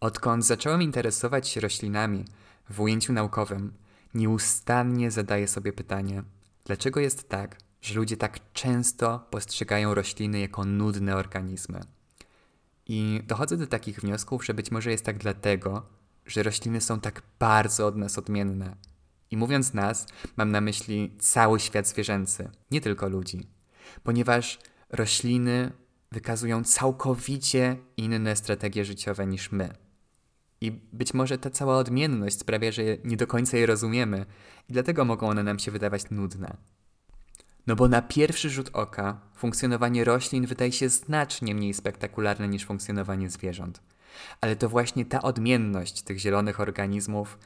Odkąd zacząłem interesować się roślinami w ujęciu naukowym, nieustannie zadaję sobie pytanie, dlaczego jest tak, że ludzie tak często postrzegają rośliny jako nudne organizmy. I dochodzę do takich wniosków, że być może jest tak dlatego, że rośliny są tak bardzo od nas odmienne. I mówiąc nas, mam na myśli cały świat zwierzęcy, nie tylko ludzi. Ponieważ rośliny wykazują całkowicie inne strategie życiowe niż my. I być może ta cała odmienność sprawia, że nie do końca je rozumiemy, i dlatego mogą one nam się wydawać nudne. No bo na pierwszy rzut oka funkcjonowanie roślin wydaje się znacznie mniej spektakularne niż funkcjonowanie zwierząt. Ale to właśnie ta odmienność tych zielonych organizmów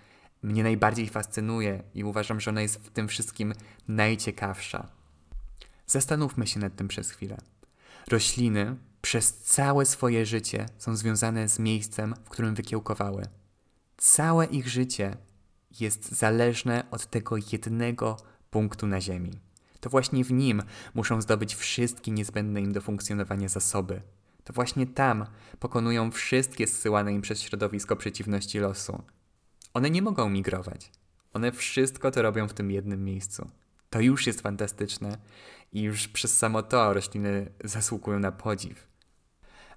mnie najbardziej fascynuje i uważam, że ona jest w tym wszystkim najciekawsza. Zastanówmy się nad tym przez chwilę. Rośliny przez całe swoje życie są związane z miejscem, w którym wykiełkowały. Całe ich życie jest zależne od tego jednego punktu na Ziemi. To właśnie w nim muszą zdobyć wszystkie niezbędne im do funkcjonowania zasoby. To właśnie tam pokonują wszystkie zsyłane im przez środowisko przeciwności losu. One nie mogą migrować. One wszystko to robią w tym jednym miejscu. To już jest fantastyczne i już przez samo to rośliny zasługują na podziw.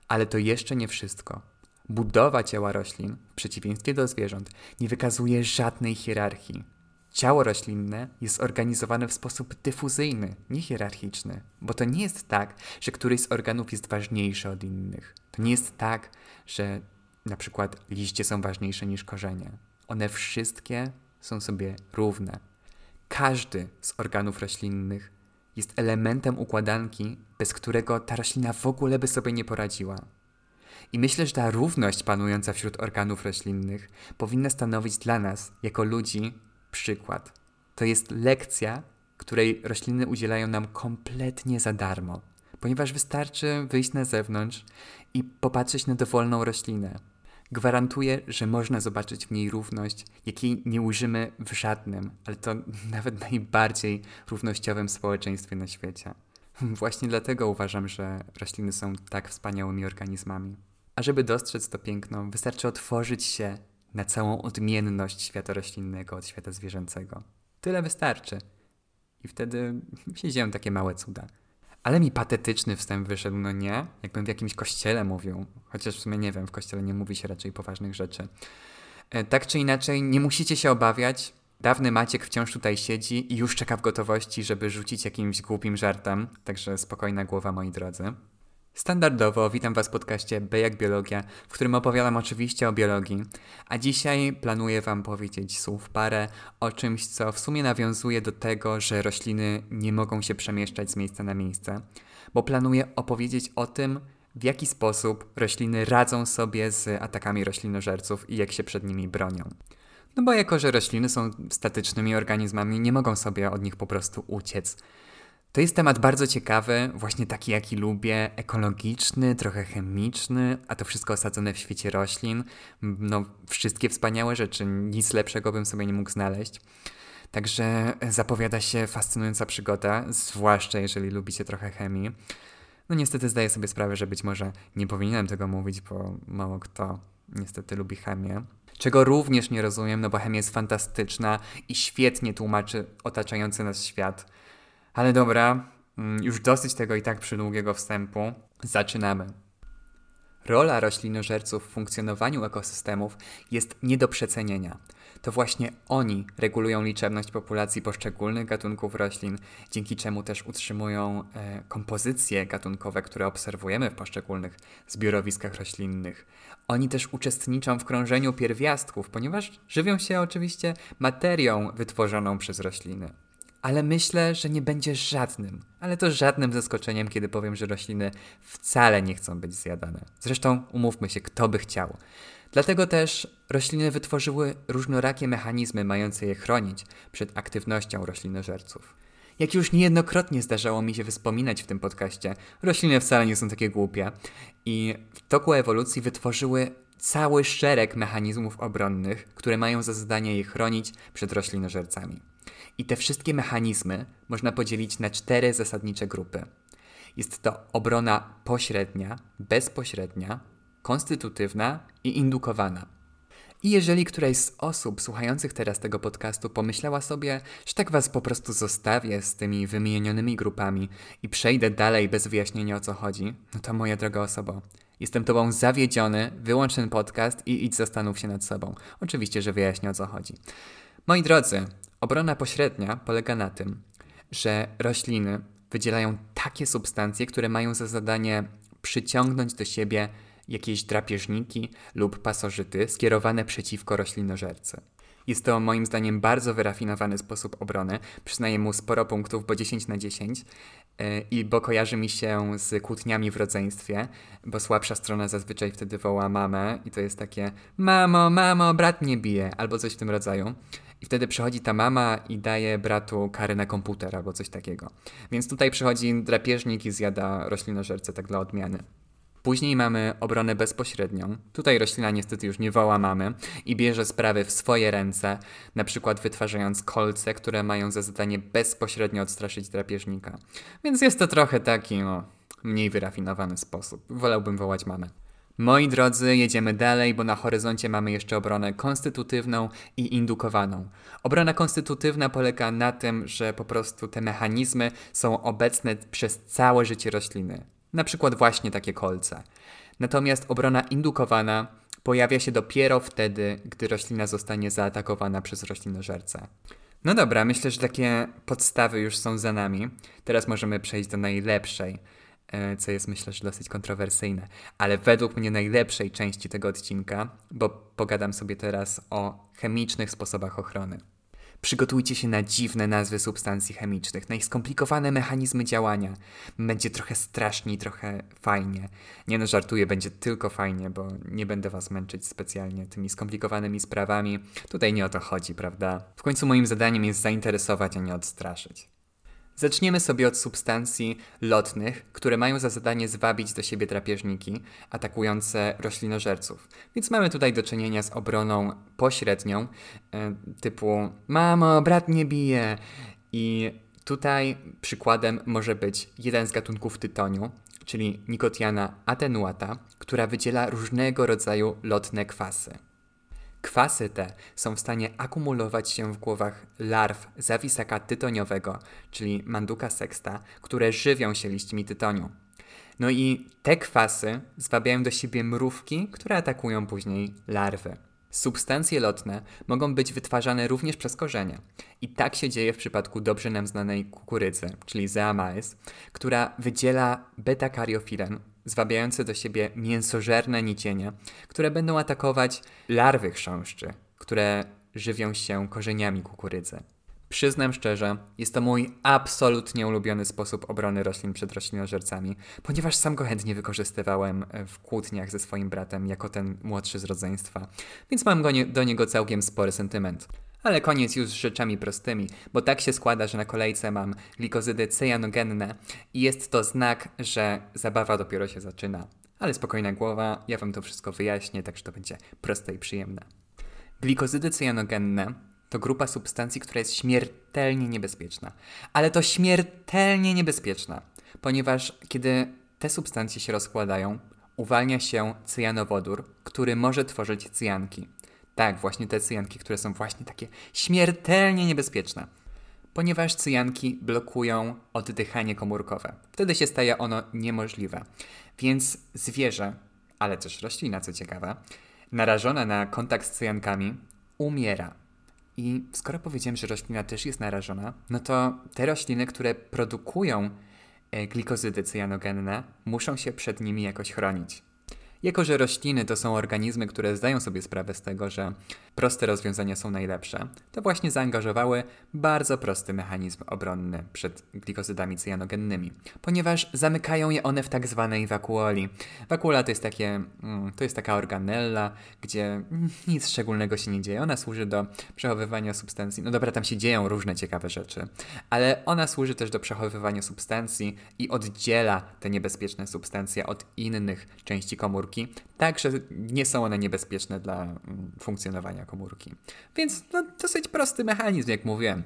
Ale to jeszcze nie wszystko. Budowa ciała roślin, w przeciwieństwie do zwierząt, nie wykazuje żadnej hierarchii. Ciało roślinne jest zorganizowane w sposób dyfuzyjny, nie hierarchiczny, bo to nie jest tak, że któryś z organów jest ważniejszy od innych. To nie jest tak, że na przykład liście są ważniejsze niż korzenie. One wszystkie są sobie równe. Każdy z organów roślinnych jest elementem układanki, bez którego ta roślina w ogóle by sobie nie poradziła. I myślę, że ta równość panująca wśród organów roślinnych powinna stanowić dla nas, jako ludzi, przykład. To jest lekcja, której rośliny udzielają nam kompletnie za darmo, ponieważ wystarczy wyjść na zewnątrz i popatrzeć na dowolną roślinę. Gwarantuję, że można zobaczyć w niej równość, jakiej nie ujrzymy w żadnym, ale to nawet najbardziej równościowym społeczeństwie na świecie. Właśnie dlatego uważam, że rośliny są tak wspaniałymi organizmami. A żeby dostrzec to piękno, wystarczy otworzyć się na całą odmienność świata roślinnego od świata zwierzęcego. Tyle wystarczy. I wtedy się dzieją takie małe cuda. Ale mi patetyczny wstęp wyszedł, no nie? Jakbym w jakimś kościele mówił. Chociaż w sumie nie wiem, w kościele nie mówi się raczej poważnych rzeczy. E, tak czy inaczej, nie musicie się obawiać. Dawny Maciek wciąż tutaj siedzi i już czeka w gotowości, żeby rzucić jakimś głupim żartem. Także spokojna głowa, moi drodzy. Standardowo witam Was w podcaście B jak Biologia, w którym opowiadam oczywiście o biologii, a dzisiaj planuję Wam powiedzieć słów parę o czymś, co w sumie nawiązuje do tego, że rośliny nie mogą się przemieszczać z miejsca na miejsce, bo planuję opowiedzieć o tym, w jaki sposób rośliny radzą sobie z atakami roślinożerców i jak się przed nimi bronią. No bo jako, że rośliny są statycznymi organizmami, nie mogą sobie od nich po prostu uciec. To jest temat bardzo ciekawy, właśnie taki jaki lubię, ekologiczny, trochę chemiczny, a to wszystko osadzone w świecie roślin. No, wszystkie wspaniałe rzeczy, nic lepszego bym sobie nie mógł znaleźć. Także zapowiada się fascynująca przygoda, zwłaszcza jeżeli lubicie trochę chemii. No niestety zdaję sobie sprawę, że być może nie powinienem tego mówić, bo mało kto niestety lubi chemię. Czego również nie rozumiem, no bo chemia jest fantastyczna i świetnie tłumaczy otaczający nas świat ale dobra, mm, już dosyć tego i tak przydługiego wstępu. Zaczynamy. Rola roślinożerców w funkcjonowaniu ekosystemów jest nie do przecenienia. To właśnie oni regulują liczebność populacji poszczególnych gatunków roślin, dzięki czemu też utrzymują e, kompozycje gatunkowe, które obserwujemy w poszczególnych zbiorowiskach roślinnych. Oni też uczestniczą w krążeniu pierwiastków, ponieważ żywią się oczywiście materią wytworzoną przez rośliny ale myślę, że nie będzie żadnym, ale to żadnym zaskoczeniem, kiedy powiem, że rośliny wcale nie chcą być zjadane. Zresztą umówmy się, kto by chciał. Dlatego też rośliny wytworzyły różnorakie mechanizmy mające je chronić przed aktywnością roślinożerców. Jak już niejednokrotnie zdarzało mi się wspominać w tym podcaście, rośliny wcale nie są takie głupie i w toku ewolucji wytworzyły cały szereg mechanizmów obronnych, które mają za zadanie je chronić przed roślinożercami. I te wszystkie mechanizmy można podzielić na cztery zasadnicze grupy. Jest to obrona pośrednia, bezpośrednia, konstytutywna i indukowana. I jeżeli któraś z osób słuchających teraz tego podcastu pomyślała sobie, że tak was po prostu zostawię z tymi wymienionymi grupami i przejdę dalej bez wyjaśnienia o co chodzi, no to moja droga osoba, jestem tobą zawiedziony, wyłącz ten podcast i idź zastanów się nad sobą. Oczywiście, że wyjaśnię o co chodzi. Moi drodzy, obrona pośrednia polega na tym, że rośliny wydzielają takie substancje, które mają za zadanie przyciągnąć do siebie jakieś drapieżniki lub pasożyty skierowane przeciwko roślinożerce. Jest to moim zdaniem bardzo wyrafinowany sposób obrony. Przyznaję mu sporo punktów, bo 10 na 10. Yy, I bo kojarzy mi się z kłótniami w rodzeństwie, bo słabsza strona zazwyczaj wtedy woła mamę i to jest takie mamo, mamo, brat mnie bije, albo coś w tym rodzaju. I wtedy przychodzi ta mama i daje bratu karę na komputer albo coś takiego. Więc tutaj przychodzi drapieżnik i zjada roślinożercę tak dla odmiany. Później mamy obronę bezpośrednią. Tutaj roślina niestety już nie woła mamy i bierze sprawy w swoje ręce, na przykład wytwarzając kolce, które mają za zadanie bezpośrednio odstraszyć drapieżnika. Więc jest to trochę taki, no, mniej wyrafinowany sposób. Wolałbym wołać mamę. Moi drodzy, jedziemy dalej, bo na horyzoncie mamy jeszcze obronę konstytutywną i indukowaną. Obrona konstytutywna polega na tym, że po prostu te mechanizmy są obecne przez całe życie rośliny. Na przykład właśnie takie kolce. Natomiast obrona indukowana pojawia się dopiero wtedy, gdy roślina zostanie zaatakowana przez roślinożercę. No dobra, myślę, że takie podstawy już są za nami. Teraz możemy przejść do najlepszej, co jest myślę, że dosyć kontrowersyjne, ale według mnie najlepszej części tego odcinka, bo pogadam sobie teraz o chemicznych sposobach ochrony. Przygotujcie się na dziwne nazwy substancji chemicznych, na ich skomplikowane mechanizmy działania. Będzie trochę strasznie trochę fajnie. Nie no, żartuję, będzie tylko fajnie, bo nie będę was męczyć specjalnie tymi skomplikowanymi sprawami. Tutaj nie o to chodzi, prawda? W końcu moim zadaniem jest zainteresować, a nie odstraszyć. Zaczniemy sobie od substancji lotnych, które mają za zadanie zwabić do siebie drapieżniki atakujące roślinożerców. Więc mamy tutaj do czynienia z obroną pośrednią, e, typu mamo, brat nie bije. I tutaj przykładem może być jeden z gatunków tytoniu, czyli Nicotiana attenuata, która wydziela różnego rodzaju lotne kwasy. Kwasy te są w stanie akumulować się w głowach larw zawisaka tytoniowego, czyli Manduka sexta, które żywią się liśćmi tytoniu. No i te kwasy zwabiają do siebie mrówki, które atakują później larwy. Substancje lotne mogą być wytwarzane również przez korzenie. I tak się dzieje w przypadku dobrze nam znanej kukurydzy, czyli Zeamais, która wydziela beta-kariofilen, zwabiające do siebie mięsożerne nicienie, które będą atakować larwy chrząszczy, które żywią się korzeniami kukurydzy. Przyznam szczerze, jest to mój absolutnie ulubiony sposób obrony roślin przed roślinożercami, ponieważ sam go chętnie wykorzystywałem w kłótniach ze swoim bratem jako ten młodszy z rodzeństwa, więc mam nie, do niego całkiem spory sentyment. Ale koniec już z rzeczami prostymi, bo tak się składa, że na kolejce mam glikozydy cyjanogenne i jest to znak, że zabawa dopiero się zaczyna. Ale spokojna głowa, ja wam to wszystko wyjaśnię, tak że to będzie proste i przyjemne. Glikozydy cyjanogenne to grupa substancji, która jest śmiertelnie niebezpieczna. Ale to śmiertelnie niebezpieczna, ponieważ kiedy te substancje się rozkładają, uwalnia się cyjanowodór, który może tworzyć cyjanki. Tak, właśnie te cyjanki, które są właśnie takie śmiertelnie niebezpieczne. Ponieważ cyjanki blokują oddychanie komórkowe. Wtedy się staje ono niemożliwe. Więc zwierzę, ale też roślina, co ciekawe, narażona na kontakt z cyjankami, umiera. I skoro powiedziałem, że roślina też jest narażona, no to te rośliny, które produkują e, glikozydy cyjanogenne, muszą się przed nimi jakoś chronić. Jako, że rośliny to są organizmy, które zdają sobie sprawę z tego, że proste rozwiązania są najlepsze, to właśnie zaangażowały bardzo prosty mechanizm obronny przed glikozydami cyjanogennymi, ponieważ zamykają je one w tak zwanej wakuoli. Wakuola to jest, takie, mm, to jest taka organella, gdzie nic szczególnego się nie dzieje. Ona służy do przechowywania substancji. No dobra, tam się dzieją różne ciekawe rzeczy, ale ona służy też do przechowywania substancji i oddziela te niebezpieczne substancje od innych części komórki, tak że nie są one niebezpieczne dla mm, funkcjonowania komórki. Więc no, dosyć prosty mechanizm, jak mówiłem.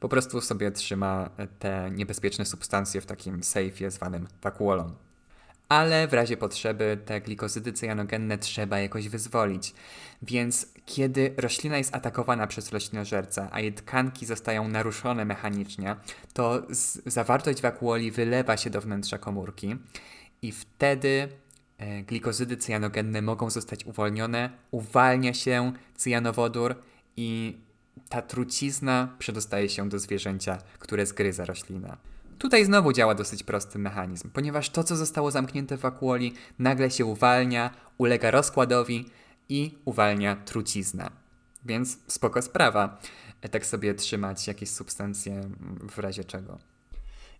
Po prostu sobie trzyma te niebezpieczne substancje w takim sejfie zwanym wakuolą. ale w razie potrzeby te glikozydy cyjanogenne trzeba jakoś wyzwolić. Więc kiedy roślina jest atakowana przez roślinożerca, a jej tkanki zostają naruszone mechanicznie, to zawartość wakuoli wylewa się do wnętrza komórki i wtedy glikozydy cyjanogenne mogą zostać uwolnione, uwalnia się cyjanowodór i ta trucizna przedostaje się do zwierzęcia, które zgryza roślina. Tutaj znowu działa dosyć prosty mechanizm, ponieważ to, co zostało zamknięte w wakuoli, nagle się uwalnia, ulega rozkładowi i uwalnia truciznę. Więc spoko sprawa, e, tak sobie trzymać jakieś substancje w razie czego.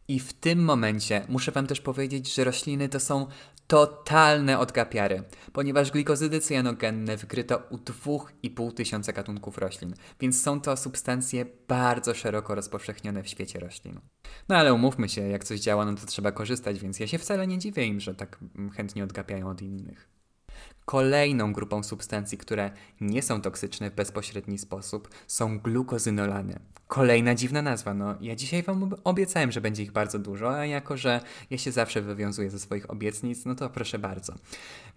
I w tym momencie muszę Wam też powiedzieć, że rośliny to są totalne odgapiary, ponieważ glikozydy cyjanogenne wykryto u 2,5 tysiąca gatunków roślin, więc są to substancje bardzo szeroko rozpowszechnione w świecie roślin. No ale umówmy się, jak coś działa, no to trzeba korzystać, więc ja się wcale nie dziwię im, że tak chętnie odgapiają od innych. Kolejną grupą substancji, które nie są toksyczne w bezpośredni sposób, są glukozynolany. Kolejna dziwna nazwa. No, ja dzisiaj Wam obiecałem, że będzie ich bardzo dużo, a jako, że ja się zawsze wywiązuję ze swoich obietnic, no to proszę bardzo.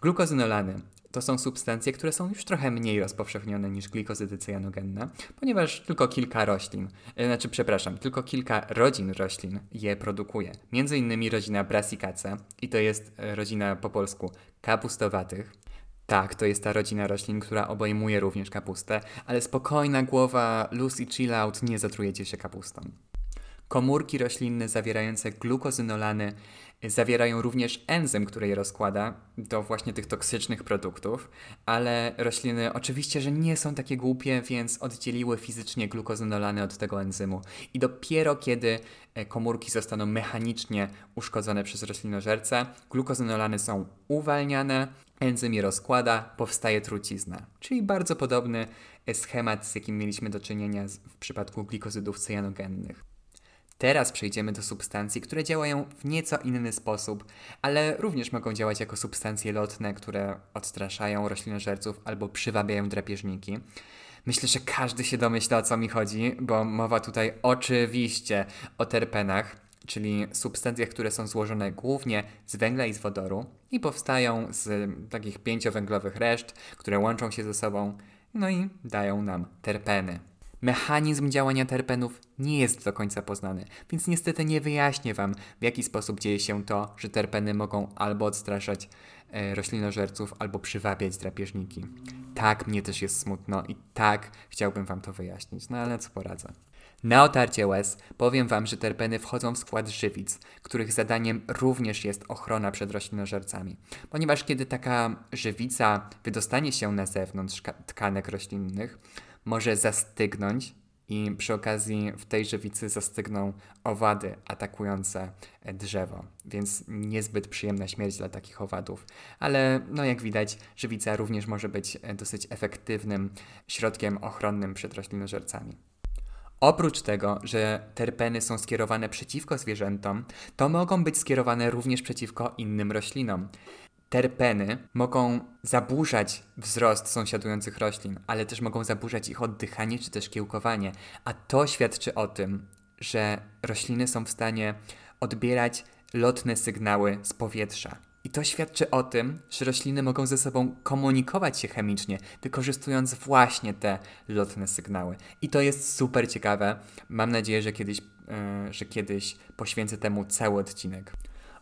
Glukozynolany to są substancje, które są już trochę mniej rozpowszechnione niż glikozydy cyjanogenne, ponieważ tylko kilka roślin, e, znaczy przepraszam, tylko kilka rodzin roślin je produkuje. Między innymi rodzina Brassicaceae i to jest e, rodzina po polsku kapustowatych. Tak, to jest ta rodzina roślin, która obejmuje również kapustę, ale spokojna głowa, Lucy chill out, nie zatrujecie się kapustą. Komórki roślinne zawierające glukozynolany zawierają również enzym, który je rozkłada do właśnie tych toksycznych produktów, ale rośliny oczywiście, że nie są takie głupie, więc oddzieliły fizycznie glukozynolany od tego enzymu. I dopiero kiedy e, komórki zostaną mechanicznie uszkodzone przez roślinożerca, glukozynolany są uwalniane, enzym je rozkłada, powstaje trucizna. Czyli bardzo podobny schemat, z jakim mieliśmy do czynienia w przypadku glikozydów cyjanogennych. Teraz przejdziemy do substancji, które działają w nieco inny sposób, ale również mogą działać jako substancje lotne, które odstraszają roślinożerców albo przywabiają drapieżniki. Myślę, że każdy się domyśla o co mi chodzi, bo mowa tutaj oczywiście o terpenach, czyli substancjach, które są złożone głównie z węgla i z wodoru i powstają z takich pięciowęglowych reszt, które łączą się ze sobą, no i dają nam terpeny. Mechanizm działania terpenów nie jest do końca poznany, więc niestety nie wyjaśnię Wam, w jaki sposób dzieje się to, że terpeny mogą albo odstraszać e, roślinożerców, albo przywabiać drapieżniki. Tak, mnie też jest smutno i tak chciałbym Wam to wyjaśnić, no ale co poradzę. Na otarcie łez powiem Wam, że terpeny wchodzą w skład żywic, których zadaniem również jest ochrona przed roślinożercami. Ponieważ kiedy taka żywica wydostanie się na zewnątrz tkanek roślinnych, może zastygnąć i przy okazji w tej żywicy zastygną owady atakujące e, drzewo, więc niezbyt przyjemna śmierć dla takich owadów. Ale no jak widać, żywica również może być e, dosyć efektywnym środkiem ochronnym przed roślinożercami. Oprócz tego, że terpeny są skierowane przeciwko zwierzętom, to mogą być skierowane również przeciwko innym roślinom. Terpeny mogą zaburzać wzrost sąsiadujących roślin, ale też mogą zaburzać ich oddychanie czy też kiełkowanie, a to świadczy o tym, że rośliny są w stanie odbierać lotne sygnały z powietrza. I to świadczy o tym, że rośliny mogą ze sobą komunikować się chemicznie, wykorzystując właśnie te lotne sygnały. I to jest super ciekawe. Mam nadzieję, że kiedyś, yy, że kiedyś poświęcę temu cały odcinek.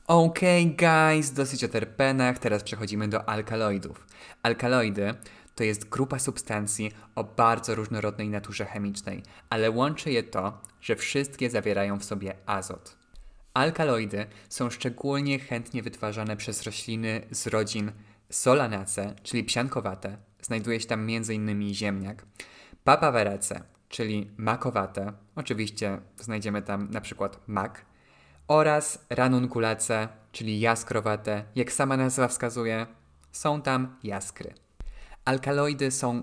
Okay, guys, dosyć o terpenach, teraz przechodzimy do alkaloidów. Alkaloidy to jest grupa substancji o bardzo różnorodnej naturze chemicznej, ale łączy je to, że wszystkie zawierają w sobie azot. Alkaloidy są szczególnie chętnie wytwarzane przez rośliny z rodzin Solanaceae, czyli psiankowate, znajduje się tam m.in. ziemniak, Papaverece, czyli makowate, oczywiście znajdziemy tam na przykład mak, oraz ranunculace, czyli jaskrowate. Jak sama nazwa wskazuje, są tam jaskry. Alkaloidy są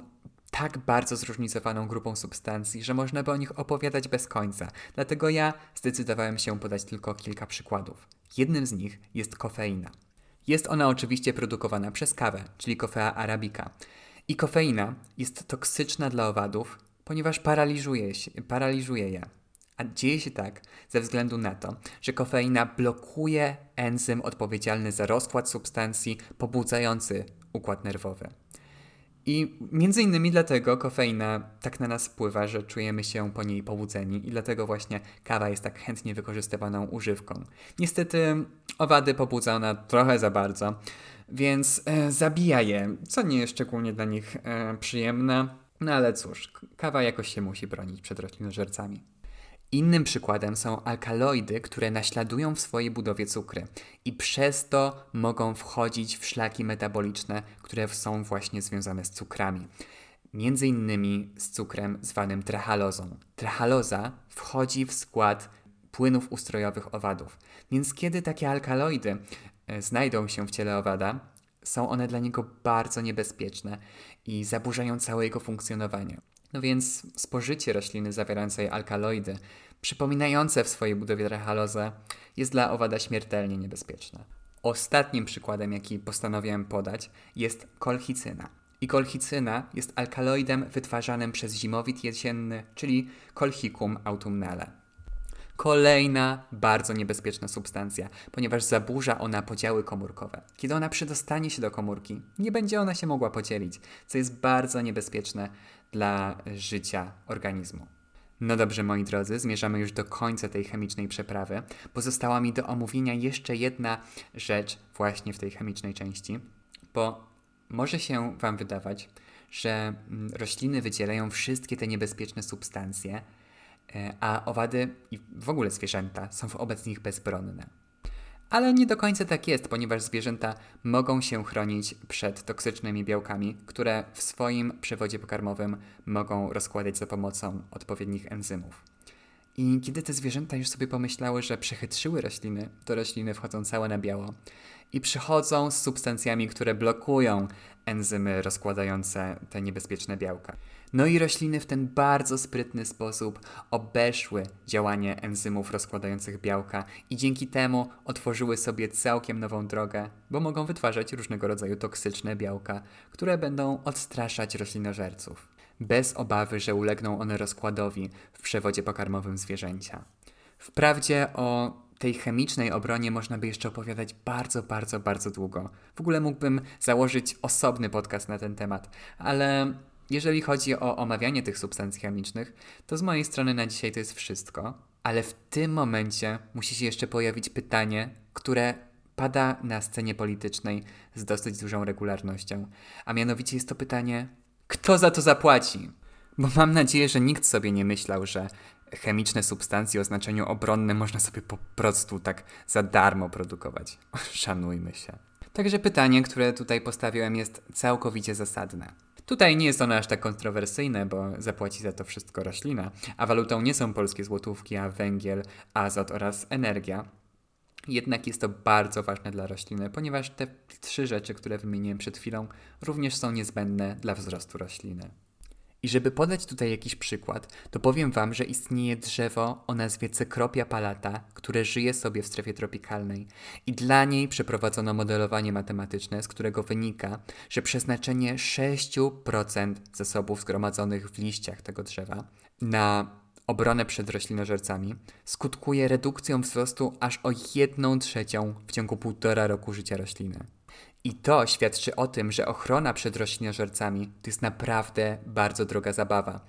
tak bardzo zróżnicowaną grupą substancji, że można by o nich opowiadać bez końca. Dlatego ja zdecydowałem się podać tylko kilka przykładów. Jednym z nich jest kofeina. Jest ona oczywiście produkowana przez kawę, czyli kofea arabica. I kofeina jest toksyczna dla owadów, ponieważ paraliżuje, się, paraliżuje je. A dzieje się tak ze względu na to, że kofeina blokuje enzym odpowiedzialny za rozkład substancji pobudzający układ nerwowy. I między innymi dlatego kofeina tak na nas wpływa, że czujemy się po niej pobudzeni i dlatego właśnie kawa jest tak chętnie wykorzystywaną używką. Niestety owady pobudza ona trochę za bardzo, więc e, zabija je, co nie jest szczególnie dla nich e, przyjemne. No ale cóż, kawa jakoś się musi bronić przed roślinożercami. Innym przykładem są alkaloidy, które naśladują w swojej budowie cukry i przez to mogą wchodzić w szlaki metaboliczne, które są właśnie związane z cukrami. Między innymi z cukrem zwanym trehalozą. Trehaloza wchodzi w skład płynów ustrojowych owadów. Więc kiedy takie alkaloidy e, znajdą się w ciele owada, są one dla niego bardzo niebezpieczne i zaburzają całe jego funkcjonowanie. No więc spożycie rośliny zawierającej alkaloidy, przypominające w swojej budowie trehalozę, jest dla owada śmiertelnie niebezpieczne. Ostatnim przykładem, jaki postanowiłem podać, jest kolchicyna. I kolchicyna jest alkaloidem wytwarzanym przez zimowit jesienny, czyli Colchicum autumnale. Kolejna bardzo niebezpieczna substancja, ponieważ zaburza ona podziały komórkowe. Kiedy ona przedostanie się do komórki, nie będzie ona się mogła podzielić, co jest bardzo niebezpieczne dla życia organizmu. No dobrze, moi drodzy, zmierzamy już do końca tej chemicznej przeprawy. Pozostała mi do omówienia jeszcze jedna rzecz właśnie w tej chemicznej części, bo może się Wam wydawać, że mm, rośliny wydzielają wszystkie te niebezpieczne substancje, E, a owady i w ogóle zwierzęta są wobec nich bezbronne. Ale nie do końca tak jest, ponieważ zwierzęta mogą się chronić przed toksycznymi białkami, które w swoim przewodzie pokarmowym mogą rozkładać za pomocą odpowiednich enzymów. I kiedy te zwierzęta już sobie pomyślały, że przechytrzyły rośliny, to rośliny wchodzą całe na biało i przychodzą z substancjami, które blokują enzymy rozkładające te niebezpieczne białka. No i rośliny w ten bardzo sprytny sposób obeszły działanie enzymów rozkładających białka i dzięki temu otworzyły sobie całkiem nową drogę, bo mogą wytwarzać różnego rodzaju toksyczne białka, które będą odstraszać roślinożerców, bez obawy, że ulegną one rozkładowi w przewodzie pokarmowym zwierzęcia. Wprawdzie o tej chemicznej obronie można by jeszcze opowiadać bardzo, bardzo, bardzo długo. W ogóle mógłbym założyć osobny podcast na ten temat, ale jeżeli chodzi o omawianie tych substancji chemicznych, to z mojej strony na dzisiaj to jest wszystko, ale w tym momencie musi się jeszcze pojawić pytanie, które pada na scenie politycznej z dosyć dużą regularnością, a mianowicie jest to pytanie, kto za to zapłaci? Bo mam nadzieję, że nikt sobie nie myślał, że chemiczne substancje o znaczeniu obronnym można sobie po prostu tak za darmo produkować. Szanujmy się. Także pytanie, które tutaj postawiłem, jest całkowicie zasadne. Tutaj nie jest ono aż tak kontrowersyjne, bo zapłaci za to wszystko roślina, a walutą nie są polskie złotówki, a węgiel, azot oraz energia. Jednak jest to bardzo ważne dla rośliny, ponieważ te trzy rzeczy, które wymieniłem przed chwilą, również są niezbędne dla wzrostu rośliny. I żeby podać tutaj jakiś przykład, to powiem Wam, że istnieje drzewo o nazwie Cekropia palata, które żyje sobie w strefie tropikalnej i dla niej przeprowadzono modelowanie matematyczne, z którego wynika, że przeznaczenie 6% zasobów zgromadzonych w liściach tego drzewa na obronę przed roślinożercami skutkuje redukcją wzrostu aż o 1 trzecią w ciągu półtora roku życia rośliny. I to świadczy o tym, że ochrona przed roślinożercami to jest naprawdę bardzo droga zabawa.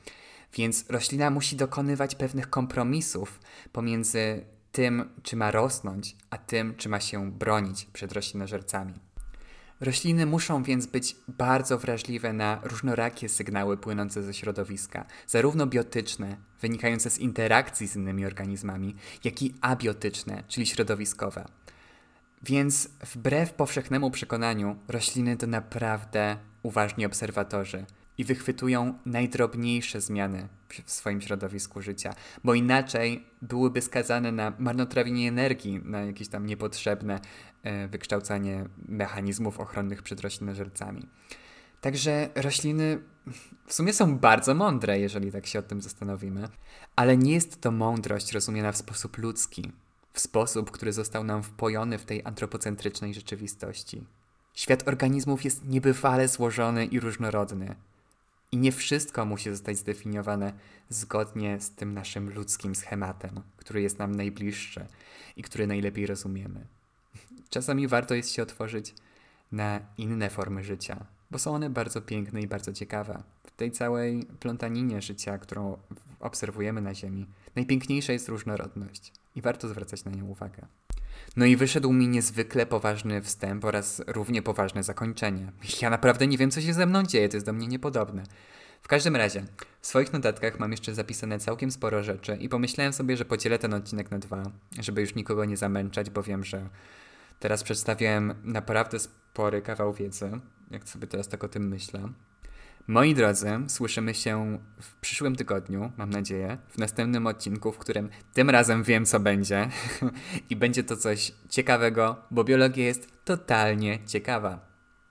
Więc roślina musi dokonywać pewnych kompromisów pomiędzy tym, czy ma rosnąć, a tym, czy ma się bronić przed roślinożercami. Rośliny muszą więc być bardzo wrażliwe na różnorakie sygnały płynące ze środowiska, zarówno biotyczne, wynikające z interakcji z innymi organizmami, jak i abiotyczne, czyli środowiskowe. Więc wbrew powszechnemu przekonaniu, rośliny to naprawdę uważni obserwatorzy i wychwytują najdrobniejsze zmiany w swoim środowisku życia, bo inaczej byłyby skazane na marnotrawienie energii, na jakieś tam niepotrzebne e, wykształcanie mechanizmów ochronnych przed roślinożercami. Także rośliny w sumie są bardzo mądre, jeżeli tak się o tym zastanowimy, ale nie jest to mądrość rozumiana w sposób ludzki w sposób, który został nam wpojony w tej antropocentrycznej rzeczywistości. Świat organizmów jest niebywale złożony i różnorodny. I nie wszystko musi zostać zdefiniowane zgodnie z tym naszym ludzkim schematem, który jest nam najbliższy i który najlepiej rozumiemy. Czasami warto jest się otworzyć na inne formy życia, bo są one bardzo piękne i bardzo ciekawe. W tej całej plątaninie życia, którą obserwujemy na Ziemi, najpiękniejsza jest różnorodność i warto zwracać na nią uwagę. No i wyszedł mi niezwykle poważny wstęp oraz równie poważne zakończenie. Ja naprawdę nie wiem, co się ze mną dzieje, to jest do mnie niepodobne. W każdym razie, w swoich notatkach mam jeszcze zapisane całkiem sporo rzeczy i pomyślałem sobie, że podzielę ten odcinek na dwa, żeby już nikogo nie zamęczać, bo wiem, że teraz przedstawiłem naprawdę spory kawał wiedzy, jak sobie teraz tak o tym myślę. Moi drodzy, słyszymy się w przyszłym tygodniu, mam nadzieję, w następnym odcinku, w którym tym razem wiem, co będzie. I będzie to coś ciekawego, bo biologia jest totalnie ciekawa.